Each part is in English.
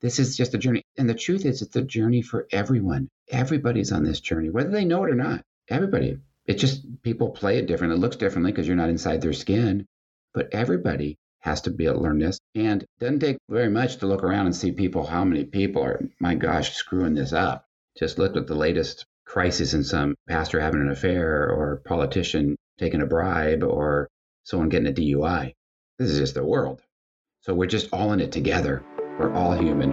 This is just a journey. And the truth is, it's a journey for everyone. Everybody's on this journey, whether they know it or not. Everybody. It's just people play it different. It looks differently because you're not inside their skin. But everybody has to be able to learn this. And it doesn't take very much to look around and see people, how many people are, my gosh, screwing this up. Just look at the latest crisis in some pastor having an affair or politician taking a bribe or someone getting a DUI. This is just the world. So we're just all in it together. We're all human.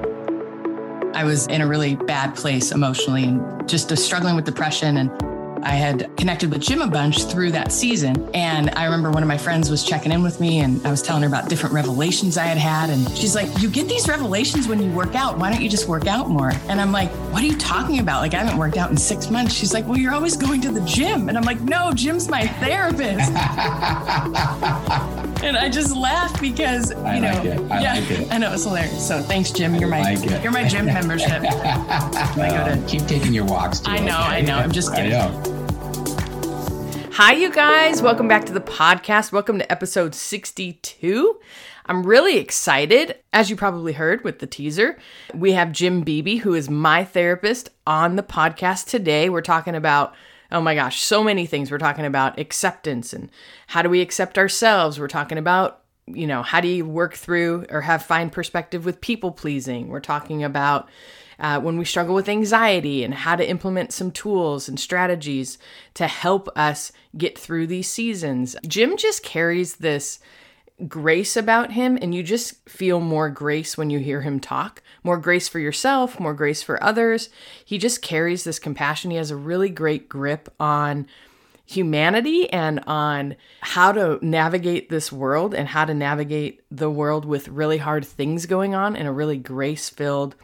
I was in a really bad place emotionally and just uh, struggling with depression and I had connected with Jim a bunch through that season. And I remember one of my friends was checking in with me and I was telling her about different revelations I had had. And she's like, You get these revelations when you work out. Why don't you just work out more? And I'm like, What are you talking about? Like, I haven't worked out in six months. She's like, Well, you're always going to the gym. And I'm like, No, Jim's my therapist. and I just laughed because, you I know, like it. I yeah, like it. I know it's hilarious. So thanks, Jim. You're my, like you're my gym membership. I go to uh, keep taking your walks. Too, I know, okay? I know. I'm just I kidding. know. Hi, you guys. Welcome back to the podcast. Welcome to episode 62. I'm really excited. As you probably heard with the teaser, we have Jim Beebe, who is my therapist, on the podcast today. We're talking about, oh my gosh, so many things. We're talking about acceptance and how do we accept ourselves. We're talking about, you know, how do you work through or have fine perspective with people pleasing. We're talking about, uh, when we struggle with anxiety and how to implement some tools and strategies to help us get through these seasons. Jim just carries this grace about him, and you just feel more grace when you hear him talk. More grace for yourself, more grace for others. He just carries this compassion. He has a really great grip on humanity and on how to navigate this world and how to navigate the world with really hard things going on in a really grace filled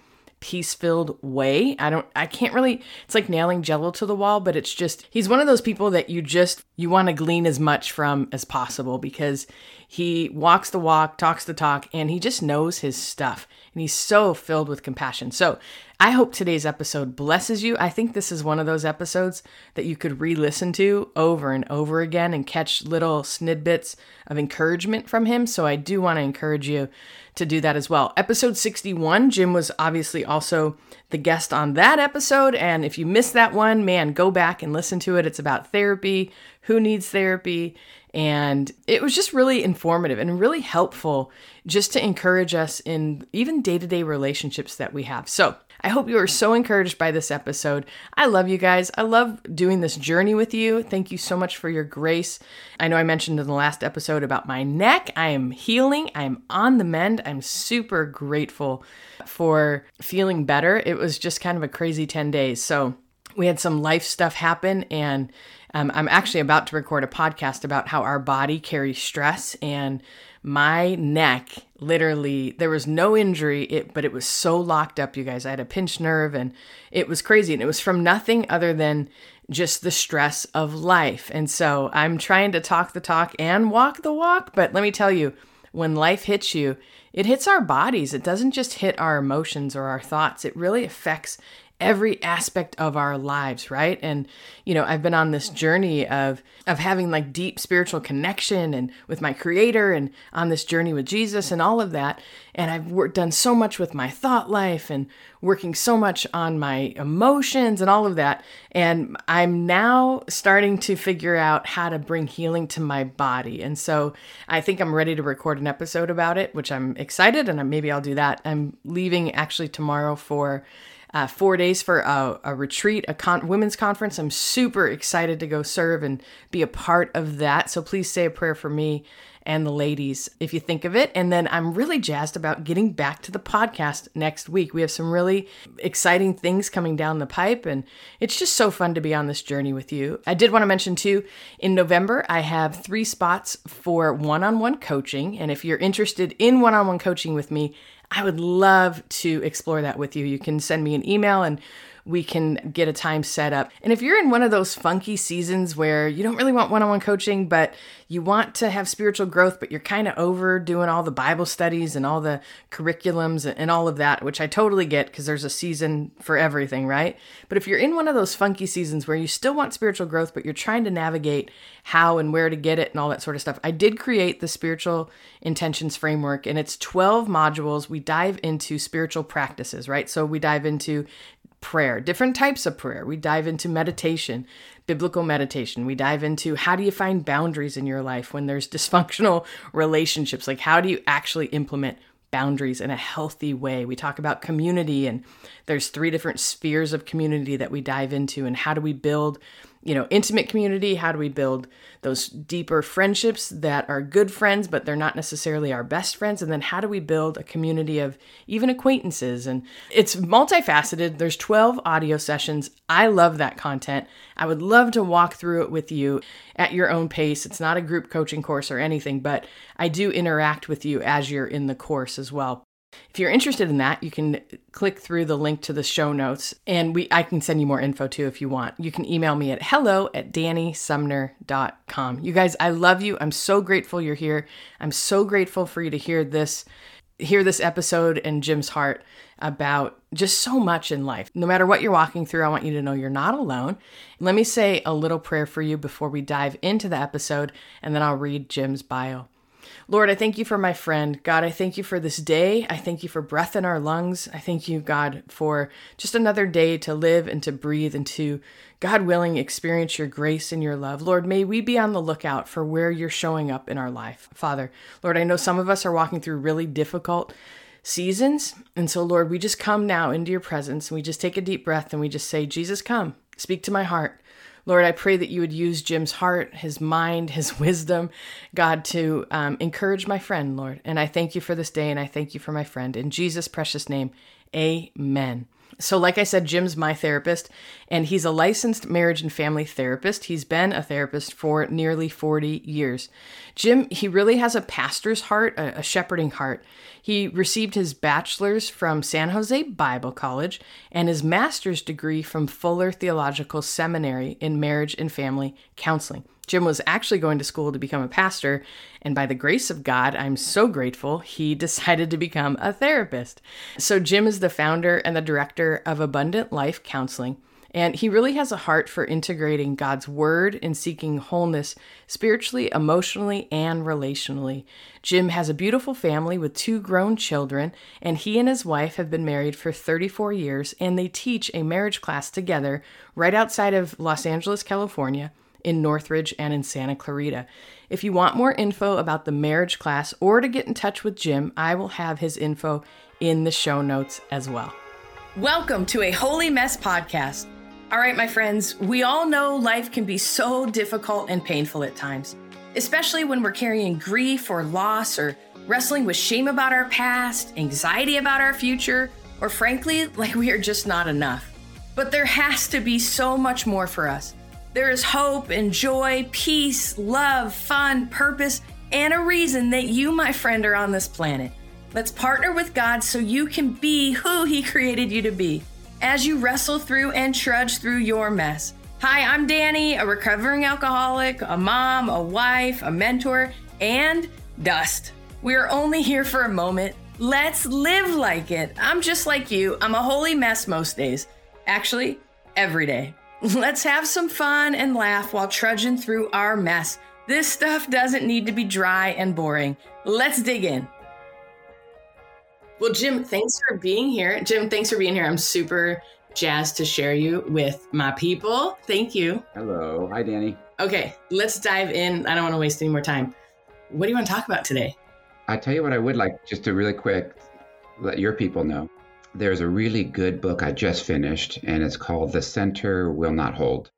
peace filled way. I don't, I can't really, it's like nailing jello to the wall, but it's just, he's one of those people that you just, you want to glean as much from as possible because he walks the walk, talks the talk, and he just knows his stuff. And he's so filled with compassion. So I hope today's episode blesses you. I think this is one of those episodes that you could re listen to over and over again and catch little snidbits of encouragement from him. So I do want to encourage you to do that as well. Episode 61, Jim was obviously also the guest on that episode. And if you missed that one, man, go back and listen to it. It's about therapy, who needs therapy. And it was just really informative and really helpful just to encourage us in even day to day relationships that we have. So I hope you are so encouraged by this episode. I love you guys. I love doing this journey with you. Thank you so much for your grace. I know I mentioned in the last episode about my neck. I am healing, I am on the mend. I'm super grateful for feeling better. It was just kind of a crazy 10 days. So we had some life stuff happen and um, I'm actually about to record a podcast about how our body carries stress and my neck literally there was no injury it but it was so locked up you guys. I had a pinched nerve and it was crazy and it was from nothing other than just the stress of life. And so i'm trying to talk the talk and walk the walk but let me tell you when life hits you it hits our bodies. It doesn't just hit our emotions or our thoughts. It really affects every aspect of our lives right? And you know i've been on this journey of of having like deep spiritual connection and with my creator and on this journey with jesus and all of that. And i've worked done so much with my thought life and working so much on my emotions and all of that. And i'm now starting to figure out how to bring healing to my body. And so i think i'm ready to record an episode about it which i'm excited and maybe i'll do that. I'm leaving actually tomorrow for uh, four days for a, a retreat, a con- women's conference. I'm super excited to go serve and be a part of that. So please say a prayer for me and the ladies if you think of it. And then I'm really jazzed about getting back to the podcast next week. We have some really exciting things coming down the pipe, and it's just so fun to be on this journey with you. I did want to mention too, in November, I have three spots for one on one coaching. And if you're interested in one on one coaching with me, I would love to explore that with you. You can send me an email and we can get a time set up. And if you're in one of those funky seasons where you don't really want one on one coaching, but you want to have spiritual growth, but you're kind of over doing all the Bible studies and all the curriculums and all of that, which I totally get because there's a season for everything, right? But if you're in one of those funky seasons where you still want spiritual growth, but you're trying to navigate how and where to get it and all that sort of stuff, I did create the spiritual intentions framework and it's 12 modules. We dive into spiritual practices, right? So we dive into prayer, different types of prayer. We dive into meditation, biblical meditation. We dive into how do you find boundaries in your life when there's dysfunctional relationships? Like, how do you actually implement boundaries in a healthy way? We talk about community, and there's three different spheres of community that we dive into, and how do we build you know, intimate community? How do we build those deeper friendships that are good friends, but they're not necessarily our best friends? And then how do we build a community of even acquaintances? And it's multifaceted. There's 12 audio sessions. I love that content. I would love to walk through it with you at your own pace. It's not a group coaching course or anything, but I do interact with you as you're in the course as well. If you're interested in that, you can click through the link to the show notes and we I can send you more info too if you want. You can email me at hello at danisumner.com. You guys, I love you. I'm so grateful you're here. I'm so grateful for you to hear this hear this episode and Jim's heart about just so much in life. No matter what you're walking through, I want you to know you're not alone. Let me say a little prayer for you before we dive into the episode, and then I'll read Jim's bio. Lord, I thank you for my friend. God, I thank you for this day. I thank you for breath in our lungs. I thank you, God, for just another day to live and to breathe and to, God willing, experience your grace and your love. Lord, may we be on the lookout for where you're showing up in our life. Father, Lord, I know some of us are walking through really difficult seasons. And so, Lord, we just come now into your presence and we just take a deep breath and we just say, Jesus, come, speak to my heart. Lord, I pray that you would use Jim's heart, his mind, his wisdom, God, to um, encourage my friend, Lord. And I thank you for this day and I thank you for my friend. In Jesus' precious name, amen. So, like I said, Jim's my therapist, and he's a licensed marriage and family therapist. He's been a therapist for nearly 40 years. Jim, he really has a pastor's heart, a, shepherding heart. He received his bachelor's from San Jose Bible College and his master's degree from Fuller Theological Seminary in marriage and family counseling. Jim was actually going to school to become a pastor, and by the grace of God, I'm so grateful, he decided to become a therapist. So, Jim is the founder and the director of Abundant Life Counseling, and he really has a heart for integrating God's word and seeking wholeness spiritually, emotionally, and relationally. Jim has a beautiful family with two grown children, and he and his wife have been married for 34 years, and they teach a marriage class together right outside of Los Angeles, California in Northridge and in Santa Clarita. If you want more info about the marriage class or to get in touch with Jim, I will have his info in the show notes as well. Welcome to a Holy Mess podcast. All right, my friends, we all know life can be so difficult and painful at times, especially when we're carrying grief or loss or wrestling with shame about our past, anxiety about our future, or frankly, like we are just not enough. But there has to be so much more for us. There is hope and joy, peace, love, fun, purpose, and a reason that you, my friend, are on this planet. Let's partner with God so you can be who He created you to be as you wrestle through and trudge through your mess. Hi, I'm Dani, a recovering alcoholic, a mom, a wife, a mentor, and dust. We are only here for a moment. Let's live like it. I'm just like you. I'm a holy mess most days. Actually, every day. Let's have some fun and laugh while trudging through our mess. This stuff doesn't need to be dry and boring. Let's dig in. Well, Jim, thanks for being here. Jim, thanks for being here. I'm super jazzed to share you with my people. Thank you. Hello. Hi, Dani. Okay, let's dive in. I don't want to waste any more time. What do you want to talk about today? I tell you what, I would like just to really quick let your people know there's a really good book I just finished, and it's called The Center Will Not Hold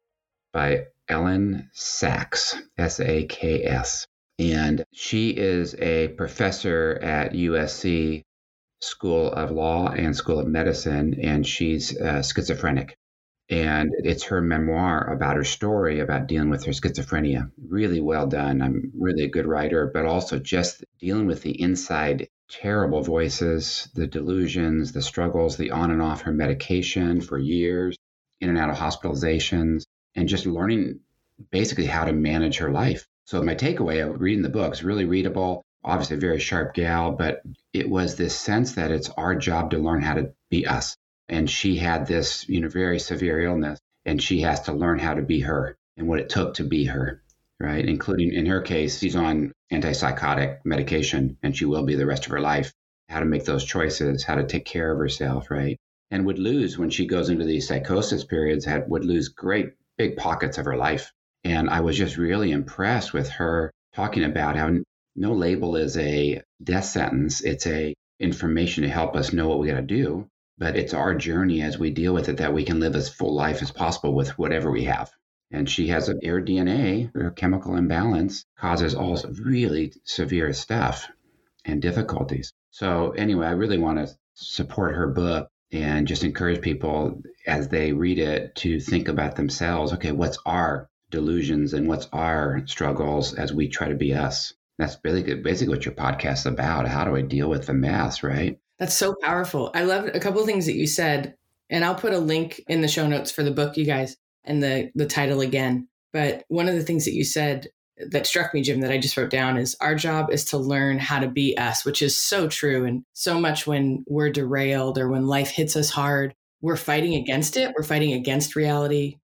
by Ellen Saks, S A K S. And she is a professor at USC School of Law and School of Medicine, and she's uh, schizophrenic. And it's her memoir about her story about dealing with her schizophrenia. Really well done. I'm really a good writer, but also just dealing with the inside terrible voices, the delusions, the struggles, the on and off her medication for years, in and out of hospitalizations, and just learning basically how to manage her life. So my takeaway of reading the book is really readable, obviously a very sharp gal, but it was this sense that it's our job to learn how to be us. And she had this, you know, very severe illness, and she has to learn how to be her and what it took to be her, right? Including in her case, she's on antipsychotic medication and she will be the rest of her life. How to make those choices, how to take care of herself, right? And would lose when she goes into these psychosis periods, had would lose great big pockets of her life. And I was just really impressed with her talking about how no label is a death sentence. It's a information to help us know what we got to do but it's our journey as we deal with it that we can live as full life as possible with whatever we have. And she has an air DNA, her chemical imbalance causes all really severe stuff and difficulties. So anyway, I really want to support her book and just encourage people as they read it to think about themselves. Okay, what's our delusions and what's our struggles as we try to be us? That's basically basically what your podcast is about. How do I deal with the mess, right? That's so powerful. I love a couple of things that you said, and I'll put a link in the show notes for the book, you guys, and the the title again. But one of the things that you said that struck me, Jim, that I just wrote down is our job is to learn how to be us, which is so true. And so much when we're derailed or when life hits us hard, we're fighting against it. We're fighting against reality.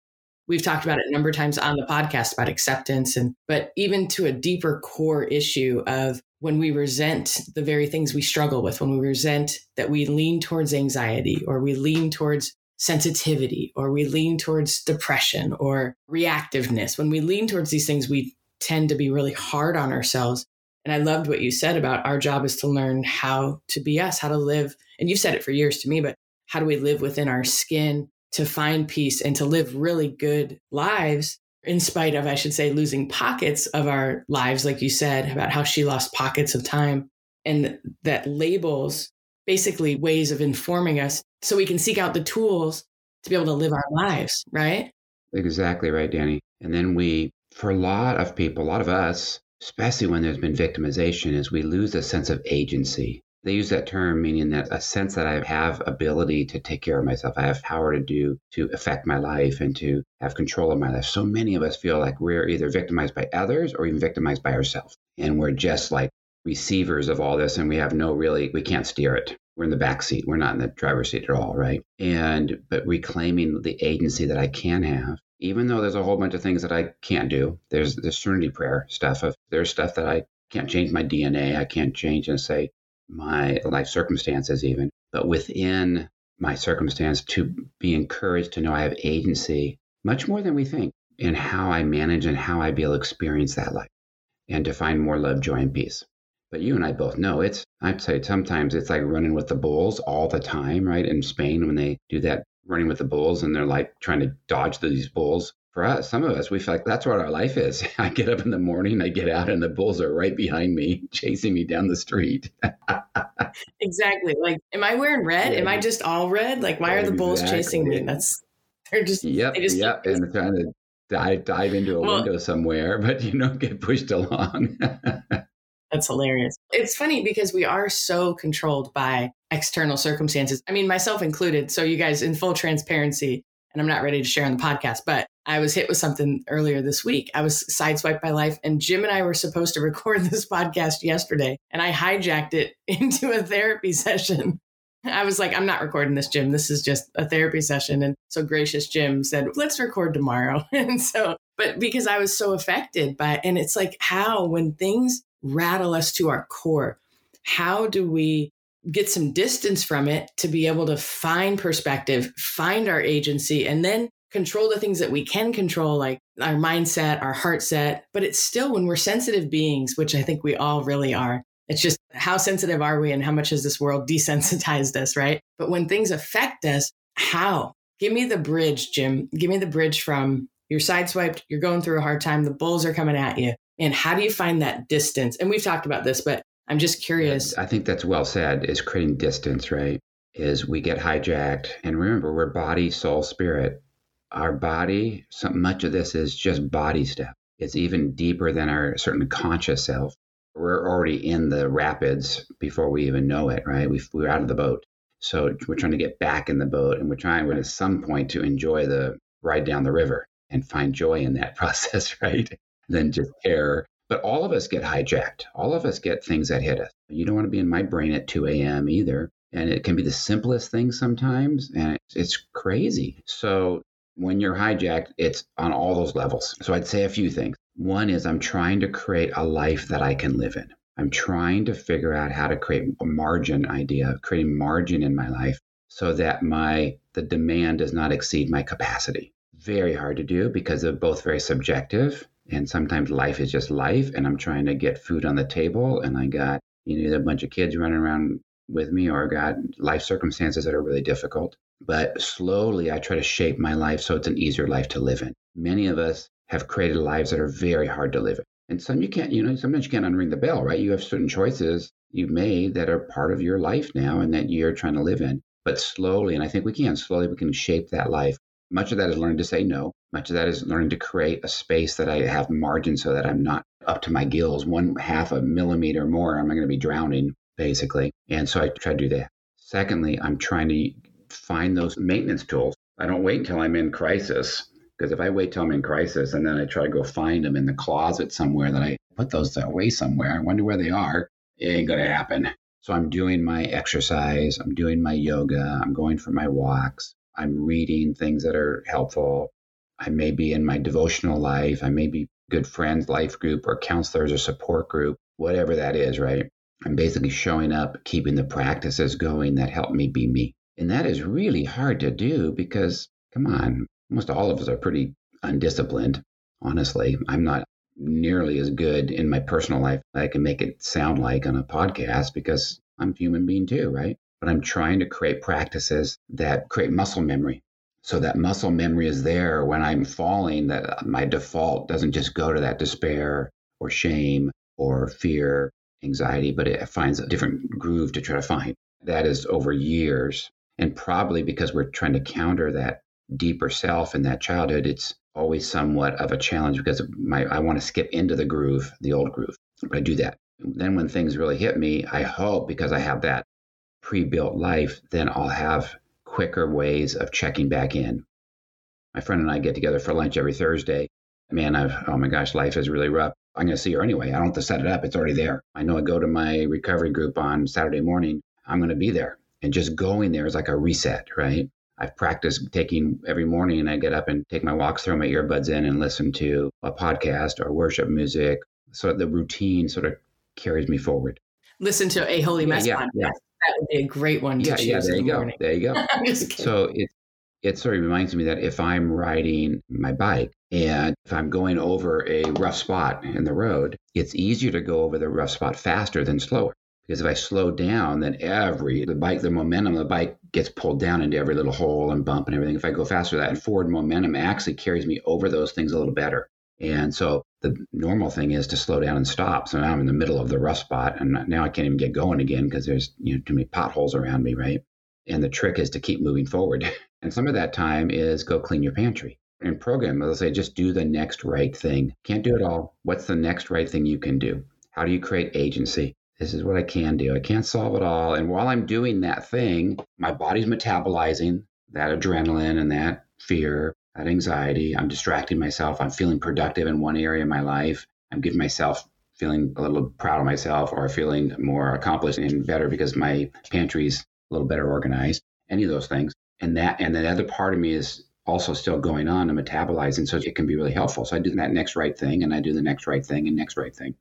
We've talked about it a number of times on the podcast about acceptance and but even to a deeper core issue of when we resent the very things we struggle with, when we resent that we lean towards anxiety or we lean towards sensitivity or we lean towards depression or reactiveness, when we lean towards these things, we tend to be really hard on ourselves. And I loved what you said about our job is to learn how to be us, how to live. And you've said it for years to me, but how do we live within our skin to find peace and to live really good lives in spite of, I should say, losing pockets of our lives, like you said, about how she lost pockets of time. And that labels basically ways of informing us so we can seek out the tools to be able to live our lives, right? Exactly right, Dani. And then we, for a lot of people, a lot of us, especially when there's been victimization, is we lose a sense of agency. They use that term meaning that a sense that I have ability to take care of myself. I have power to do, to affect my life and to have control of my life. So many of us feel like we're either victimized by others or even victimized by ourselves. And we're just like receivers of all this and we have no really, we can't steer it. We're in the back seat. We're not in the driver's seat at all, right? And, but reclaiming the agency that I can have even though there's a whole bunch of things that I can't do, there's the serenity prayer stuff of there's stuff that I can't change my DNA. I can't change and say, my life circumstances, even, but within my circumstance, to be encouraged to know I have agency much more than we think in how I manage and how I be able to experience that life and to find more love, joy, and peace. But you and I both know it's, I'd say sometimes it's like running with the bulls all the time, right? In Spain, when they do that running with the bulls and they're like trying to dodge these bulls, for us, some of us, we feel like that's what our life is. I get up in the morning, I get out, and the bulls are right behind me, chasing me down the street. exactly. Like, am I wearing red? Yeah. Am I just all red? Like, why are the bulls chasing me? That's they're just yep, just yep, and they're trying to dive dive into a well, window somewhere, but you don't get pushed along. That's hilarious. It's funny because we are so controlled by external circumstances. I mean, myself included. So, you guys, in full transparency, and I'm not ready to share on the podcast, but I was hit with something earlier this week. I was sideswiped by life, and Jim and I were supposed to record this podcast yesterday, and I hijacked it into a therapy session. I was like, I'm not recording this, Jim. This is just a therapy session. And so gracious Jim said, let's record tomorrow. and so, but because I was so affected by, and it's like how when things rattle us to our core, how do we get some distance from it to be able to find perspective, find our agency, and then control the things that we can control, like our mindset, our heart set. But it's still when we're sensitive beings, which I think we all really are. It's just how sensitive are we and how much has this world desensitized us, right? But when things affect us, how? Give me the bridge, Jim. Give me the bridge from you're sideswiped, you're going through a hard time, the bulls are coming at you. And how do you find that distance? And we've talked about this, but I'm just curious. I think that's well said, is creating distance, right? Is we get hijacked. And remember, we're body, soul, spirit our body, so much of this is just body stuff. It's even deeper than our certain conscious self. We're already in the rapids before we even know it, right? we we're out of the boat. So we're trying to get back in the boat and we're trying at some point to enjoy the ride down the river and find joy in that process, right? Than just terror. But all of us get hijacked. All of us get things that hit us. You don't want to be in my brain at 2 a.m. either. And it can be the simplest thing sometimes. And it's, it's crazy. So when you're hijacked, it's on all those levels. So I'd say a few things. One is I'm trying to create a life that I can live in. I'm trying to figure out how to create a margin idea, creating margin in my life so that my the demand does not exceed my capacity. Very hard to do because they're both very subjective and sometimes life is just life and I'm trying to get food on the table and I got you know a bunch of kids running around with me or I got life circumstances that are really difficult. But slowly I try to shape my life so it's an easier life to live in. Many of us have created lives that are very hard to live in. And some you can't, you know, sometimes you can't unring the bell, right? You have certain choices you've made that are part of your life now and that you're trying to live in. But slowly, and I think we can, slowly we can shape that life. Much of that is learning to say no. Much of that is learning to create a space that I have margin so that I'm not up to my gills. One half a millimeter more, I'm going to be drowning, basically. And so I try to do that. Secondly, I'm trying to find those maintenance tools. I don't wait until I'm in crisis because if I wait till I'm in crisis and then I try to go find them in the closet somewhere that I put those away somewhere, I wonder where they are, it ain't going to happen. So I'm doing my exercise, I'm doing my yoga, I'm going for my walks, I'm reading things that are helpful. I may be in my devotional life, I may be good friends, life group, or counselors or support group, whatever that is, right? I'm basically showing up, keeping the practices going that help me be me. And that is really hard to do because, come on, almost all of us are pretty undisciplined. Honestly, I'm not nearly as good in my personal life I can make it sound like on a podcast because I'm a human being too, right? But I'm trying to create practices that create muscle memory. So that muscle memory is there when I'm falling, that my default doesn't just go to that despair or shame or fear, anxiety, but it finds a different groove to try to find. That is over years. And probably because we're trying to counter that deeper self in that childhood, it's always somewhat of a challenge because my I want to skip into the groove, the old groove. But I do that. Then when things really hit me, I hope because I have that pre-built life, then I'll have quicker ways of checking back in. My friend and I get together for lunch every Thursday. Man, I've oh my gosh, life is really rough. I'm going to see her anyway. I don't have to set it up. It's already there. I know I go to my recovery group on Saturday morning. I'm going to be there. And just going there is like a reset, right? I've practiced taking every morning and I get up and take my walks, throw my earbuds in and listen to a podcast or worship music. So the routine sort of carries me forward. Listen to a holy mess yeah, podcast. Yeah. That would be a great one to yeah. Yeah, there you the go. Morning. There you go. so it it sort of reminds me that if I'm riding my bike and if I'm going over a rough spot in the road, it's easier to go over the rough spot faster than slower. Because if I slow down, then every the bike, the momentum of the bike gets pulled down into every little hole and bump and everything. If I go faster, that forward momentum actually carries me over those things a little better. And so the normal thing is to slow down and stop. So now I'm in the middle of the rough spot, and now I can't even get going again because there's you know too many potholes around me, right? And the trick is to keep moving forward. And some of that time is go clean your pantry. In program, they'll say just do the next right thing. Can't do it all. What's the next right thing you can do? How do you create agency? This is what I can do. I can't solve it all. And while I'm doing that thing, my body's metabolizing that adrenaline and that fear, that anxiety. I'm distracting myself. I'm feeling productive in one area of my life. I'm giving myself feeling a little proud of myself or feeling more accomplished and better because my pantry's a little better organized. Any of those things. And that and the other part of me is also still going on and metabolizing. So it can be really helpful. So I do that next right thing and I do the next right thing and next right thing.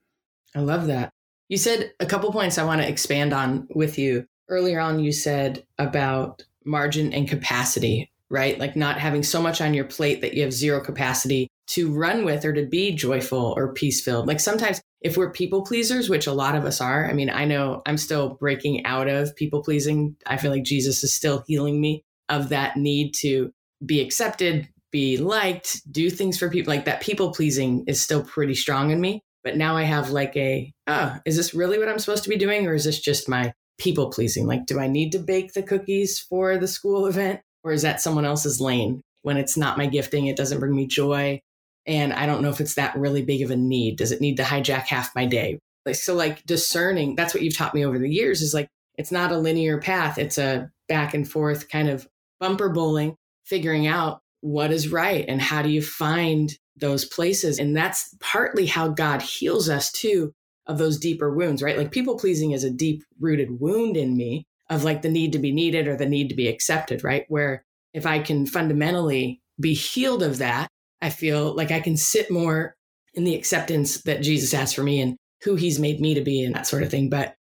I love that. You said a couple points I want to expand on with you. Earlier on, you said about margin and capacity, right? Like not having so much on your plate that you have zero capacity to run with or to be joyful or peace filled. Like sometimes if we're people pleasers, which a lot of us are, I mean, I know I'm still breaking out of people pleasing. I feel like Jesus is still healing me of that need to be accepted, be liked, do things for people. Like that people pleasing is still pretty strong in me. But now I have like a, oh, is this really what I'm supposed to be doing? Or is this just my people pleasing? Like, do I need to bake the cookies for the school event? Or is that someone else's lane? when it's not my gifting, it doesn't bring me joy. And I don't know if it's that really big of a need. Does it need to hijack half my day? Like, so, like discerning, that's what you've taught me over the years is like, it's not a linear path, it's a back and forth kind of bumper bowling, figuring out what is right and how do you find those places. And that's partly how God heals us too of those deeper wounds, right? Like people pleasing is a deep rooted wound in me of like the need to be needed or the need to be accepted, right? Where if I can fundamentally be healed of that, I feel like I can sit more in the acceptance that Jesus has for me and who he's made me to be and that sort of thing. But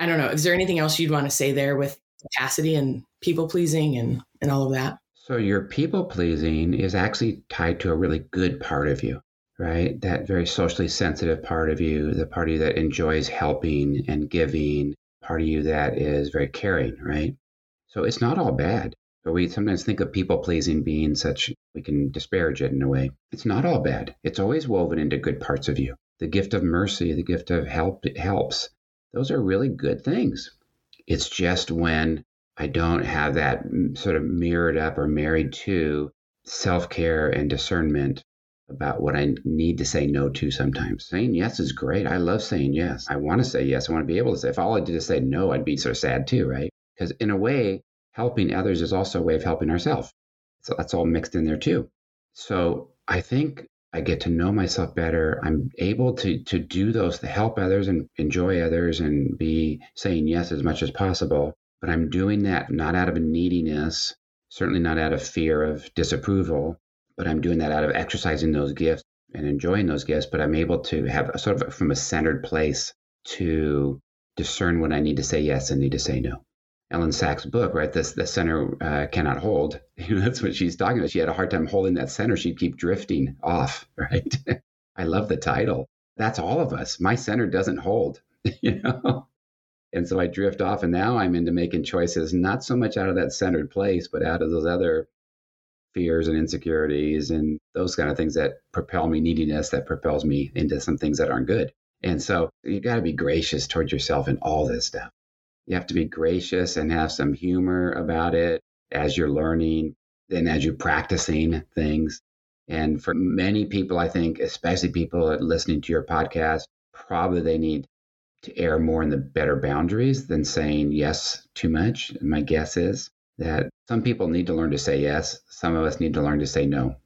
I don't know. Is there anything else you'd want to say there with capacity and people pleasing and, and all of that? So your people pleasing is actually tied to a really good part of you, right? That very socially sensitive part of you, the part of you that enjoys helping and giving, part of you that is very caring, right? So it's not all bad. But we sometimes think of people pleasing being such, we can disparage it in a way. It's not all bad. It's always woven into good parts of you. The gift of mercy, the gift of help, helps. Those are really good things. It's just when I don't have that sort of mirrored up or married to self care and discernment about what I need to say no to sometimes. Saying yes is great. I love saying yes. I want to say yes. I want to be able to say, if all I did is say no, I'd be of sad too, right? Because in a way, helping others is also a way of helping ourselves. So that's all mixed in there too. So I think I get to know myself better. I'm able to to do those to help others and enjoy others and be saying yes as much as possible. But I'm doing that not out of a neediness, certainly not out of fear of disapproval, but I'm doing that out of exercising those gifts and enjoying those gifts. But I'm able to have a sort of from a centered place to discern when I need to say yes and need to say no. Ellen Saks' book, right? This the center uh, cannot hold. That's what she's talking about. She had a hard time holding that center. She'd keep drifting off, right? I love the title. That's all of us. My center doesn't hold, you know. And so I drift off, and now I'm into making choices, not so much out of that centered place, but out of those other fears and insecurities and those kind of things that propel me, neediness that propels me into some things that aren't good. And so you got to be gracious towards yourself in all this stuff. You have to be gracious and have some humor about it as you're learning and as you're practicing things. And for many people, I think, especially people listening to your podcast, probably they need to err more in the better boundaries than saying yes too much. My guess is that some people need to learn to say yes. Some of us need to learn to say no,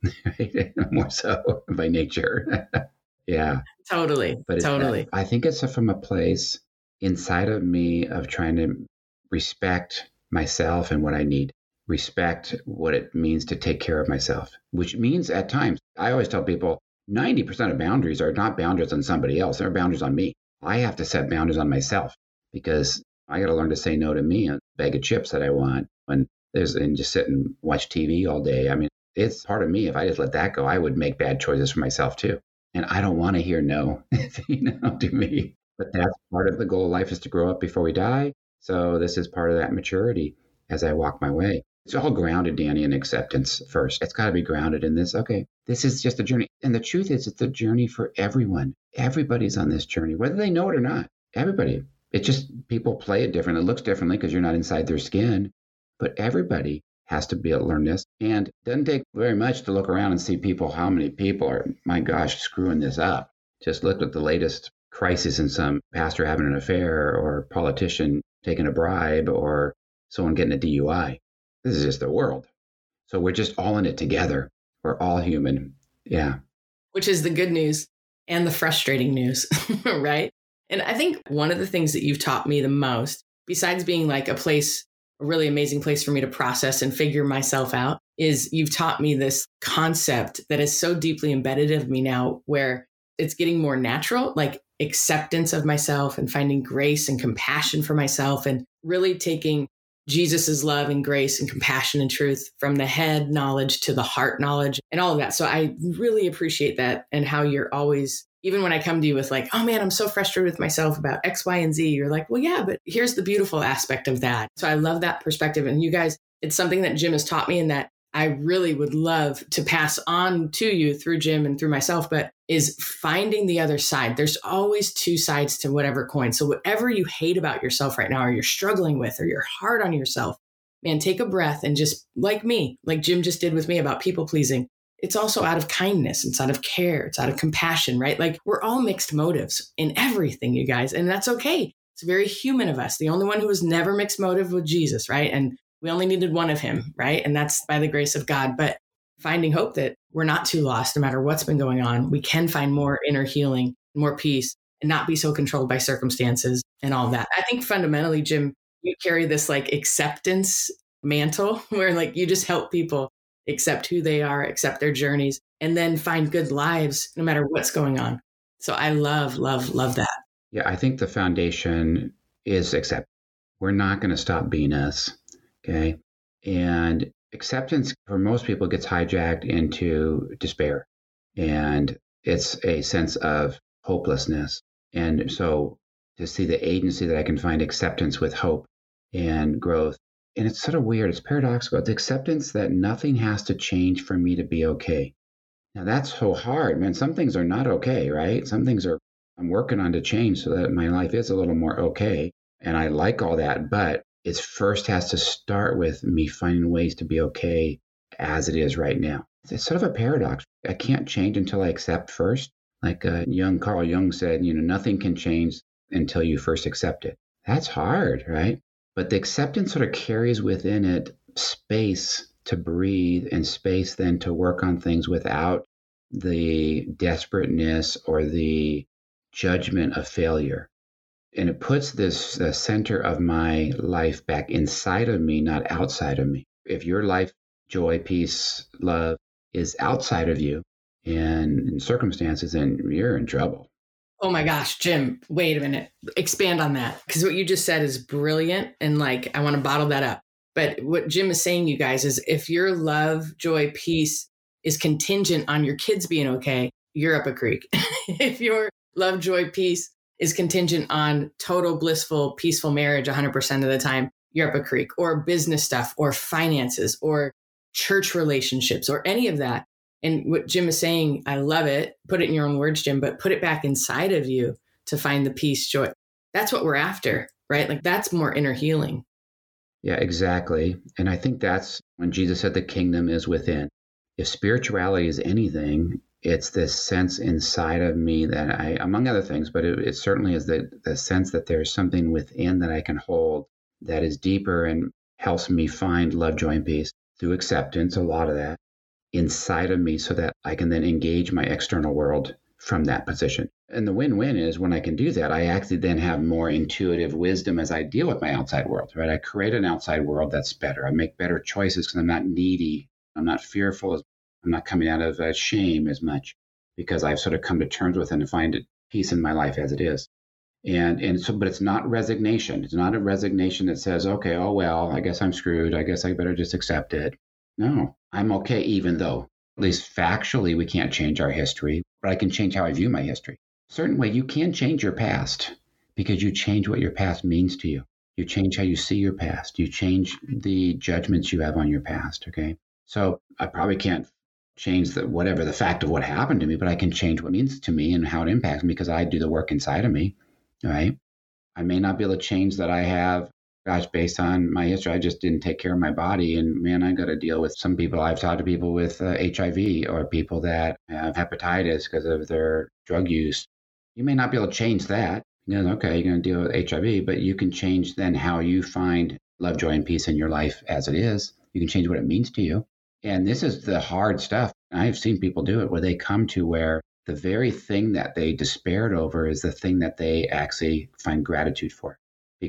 more so by nature. yeah. Totally. But totally. I think it's from a place inside of me of trying to respect myself and what I need, respect what it means to take care of myself, which means at times, I always tell people 90% of boundaries are not boundaries on somebody else, they're boundaries on me. I have to set boundaries on myself because I got to learn to say no to me and a bag of chips that I want when there's and just sit and watch TV all day. I mean, it's part of me. If I just let that go, I would make bad choices for myself too. And I don't want to hear no, you know, to me. But that's part of the goal of life is to grow up before we die. So this is part of that maturity as I walk my way. It's all grounded, Dani, in acceptance first. It's got to be grounded in this. Okay, this is just a journey. And the truth is, it's a journey for everyone. Everybody's on this journey, whether they know it or not. Everybody. It's just people play it different. It looks differently because you're not inside their skin. But everybody has to be able to learn this. And it doesn't take very much to look around and see people, how many people are, my gosh, screwing this up. Just look at the latest crisis in some pastor having an affair or politician taking a bribe or someone getting a DUI. This is just the world. So we're just all in it together. We're all human. Yeah. Which is the good news and the frustrating news, right? And I think one of the things that you've taught me the most, besides being like a place, a really amazing place for me to process and figure myself out, is you've taught me this concept that is so deeply embedded of me now where it's getting more natural. Like acceptance of myself and finding grace and compassion for myself and really taking Jesus's love and grace and compassion and truth from the head knowledge to the heart knowledge and all of that. So I really appreciate that and how you're always even when I come to you with like, oh man, I'm so frustrated with myself about X, Y, and Z, you're like, well, yeah, but here's the beautiful aspect of that. So I love that perspective. And you guys, it's something that Jim has taught me and that I really would love to pass on to you through Jim and through myself, but is finding the other side. There's always two sides to whatever coin. So, whatever you hate about yourself right now, or you're struggling with, or you're hard on yourself, man, take a breath and just like me, like Jim just did with me about people pleasing. It's also out of kindness. It's out of care. It's out of compassion, right? Like we're all mixed motives in everything, you guys. And that's okay. It's very human of us. The only one who was never mixed motive was Jesus, right? And we only needed one of him, right? And that's by the grace of God. But finding hope that we're not too lost no matter what's been going on. We can find more inner healing, more peace, and not be so controlled by circumstances and all that. I think fundamentally, Jim, you carry this like acceptance mantle where like you just help people accept who they are, accept their journeys, and then find good lives no matter what's going on. So I love, love, love that. Yeah, I think the foundation is accept. We're not going to stop being us. Okay. And acceptance for most people gets hijacked into despair and it's a sense of hopelessness. And so to see the agency that I can find acceptance with hope and growth. And it's sort of weird. It's paradoxical. It's acceptance that nothing has to change for me to be okay. Now that's so hard, man. Some things are not okay, right? Some things are I'm working on to change so that my life is a little more okay. And I like all that, but it first has to start with me finding ways to be okay as it is right now. It's sort of a paradox. I can't change until I accept first. Like uh, Jung Carl Jung said, you know, nothing can change until you first accept it. That's hard, right? But the acceptance sort of carries within it space to breathe and space then to work on things without the desperateness or the judgment of failure and it puts this uh, center of my life back inside of me, not outside of me. If your life, joy, peace, love is outside of you and in circumstances, then you're in trouble. Oh my gosh, Jim, wait a minute. Expand on that. Because what you just said is brilliant. And like, I want to bottle that up. But what Jim is saying, you guys, is if your love, joy, peace is contingent on your kids being okay, you're up a creek. if your love, joy, peace is contingent on total blissful, peaceful marriage 100% of the time, you're up a creek, or business stuff, or finances, or church relationships, or any of that. And what Jim is saying, I love it. Put it in your own words, Jim, but put it back inside of you to find the peace, joy. That's what we're after, right? Like that's more inner healing. Yeah, exactly. And I think that's when Jesus said the kingdom is within. If spirituality is anything, it's this sense inside of me that I, among other things, but it, it certainly is the, the sense that there's something within that I can hold that is deeper and helps me find love, joy, and peace through acceptance, a lot of that inside of me so that I can then engage my external world from that position. And the win win is when I can do that, I actually then have more intuitive wisdom as I deal with my outside world, right? I create an outside world that's better. I make better choices because I'm not needy. I'm not fearful I'm not coming out of uh, shame as much because I've sort of come to terms with it and find peace in my life as it is. And and so, but it's not resignation. It's not a resignation that says, okay, oh well, I guess I'm screwed. I guess I better just accept it. No, I'm okay, even though at least factually we can't change our history, but I can change how I view my history. Certain way, you can change your past because you change what your past means to you. You change how you see your past. You change the judgments you have on your past. Okay. So I probably can't change the whatever the fact of what happened to me, but I can change what means to me and how it impacts me because I do the work inside of me. Right. I may not be able to change that I have, gosh, based on my history, I just didn't take care of my body. And man, I got to deal with some people. I've talked to people with uh, HIV or people that have hepatitis because of their drug use. You may not be able to change that. You know, okay, you're going to deal with HIV, but you can change then how you find love, joy, and peace in your life as it is. You can change what it means to you. And this is the hard stuff. I've seen people do it where they come to where the very thing that they despaired over is the thing that they actually find gratitude for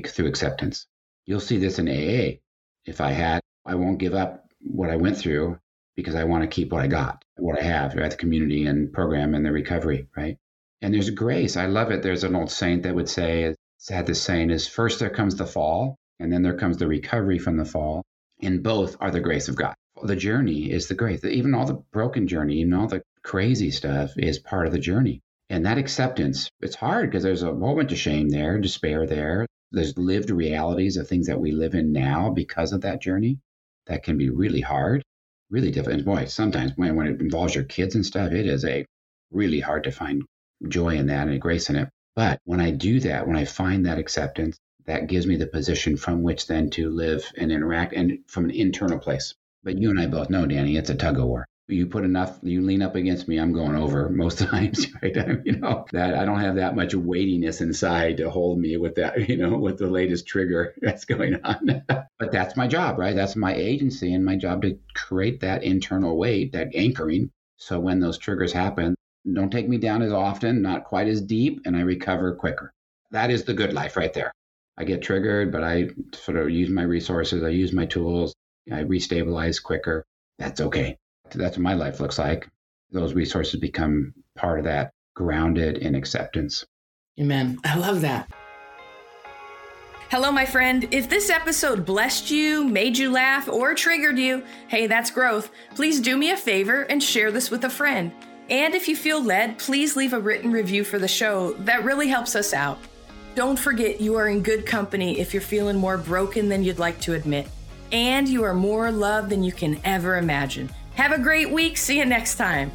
through acceptance. You'll see this in AA. If I had, I won't give up what I went through because I want to keep what I got, what I have at the community and program and the recovery, right? And there's grace. I love it. There's an old saint that would say, had this saying is first there comes the fall, and then there comes the recovery from the fall. And both are the grace of God the journey is the grace. Even all the broken journey, even all the crazy stuff is part of the journey. And that acceptance, it's hard because there's a moment of shame there, despair there. There's lived realities of things that we live in now because of that journey. That can be really hard, really difficult. And boy, sometimes when, when it involves your kids and stuff, it is a really hard to find joy in that and grace in it. But when I do that, when I find that acceptance, that gives me the position from which then to live and interact and from an internal place. But you and I both know, Dani, it's a tug of war. You put enough, you lean up against me, I'm going over most times, right? you know, that I don't have that much weightiness inside to hold me with that, you know, with the latest trigger that's going on. but that's my job, right? That's my agency and my job to create that internal weight, that anchoring. So when those triggers happen, don't take me down as often, not quite as deep, and I recover quicker. That is the good life right there. I get triggered, but I sort of use my resources, I use my tools, I restabilize quicker. That's okay. That's what my life looks like. Those resources become part of that, grounded in acceptance. Amen. I love that. Hello, my friend. If this episode blessed you, made you laugh, or triggered you, hey, that's growth. Please do me a favor and share this with a friend. And if you feel led, please leave a written review for the show. That really helps us out. Don't forget you are in good company if you're feeling more broken than you'd like to admit. And you are more loved than you can ever imagine. Have a great week. See you next time.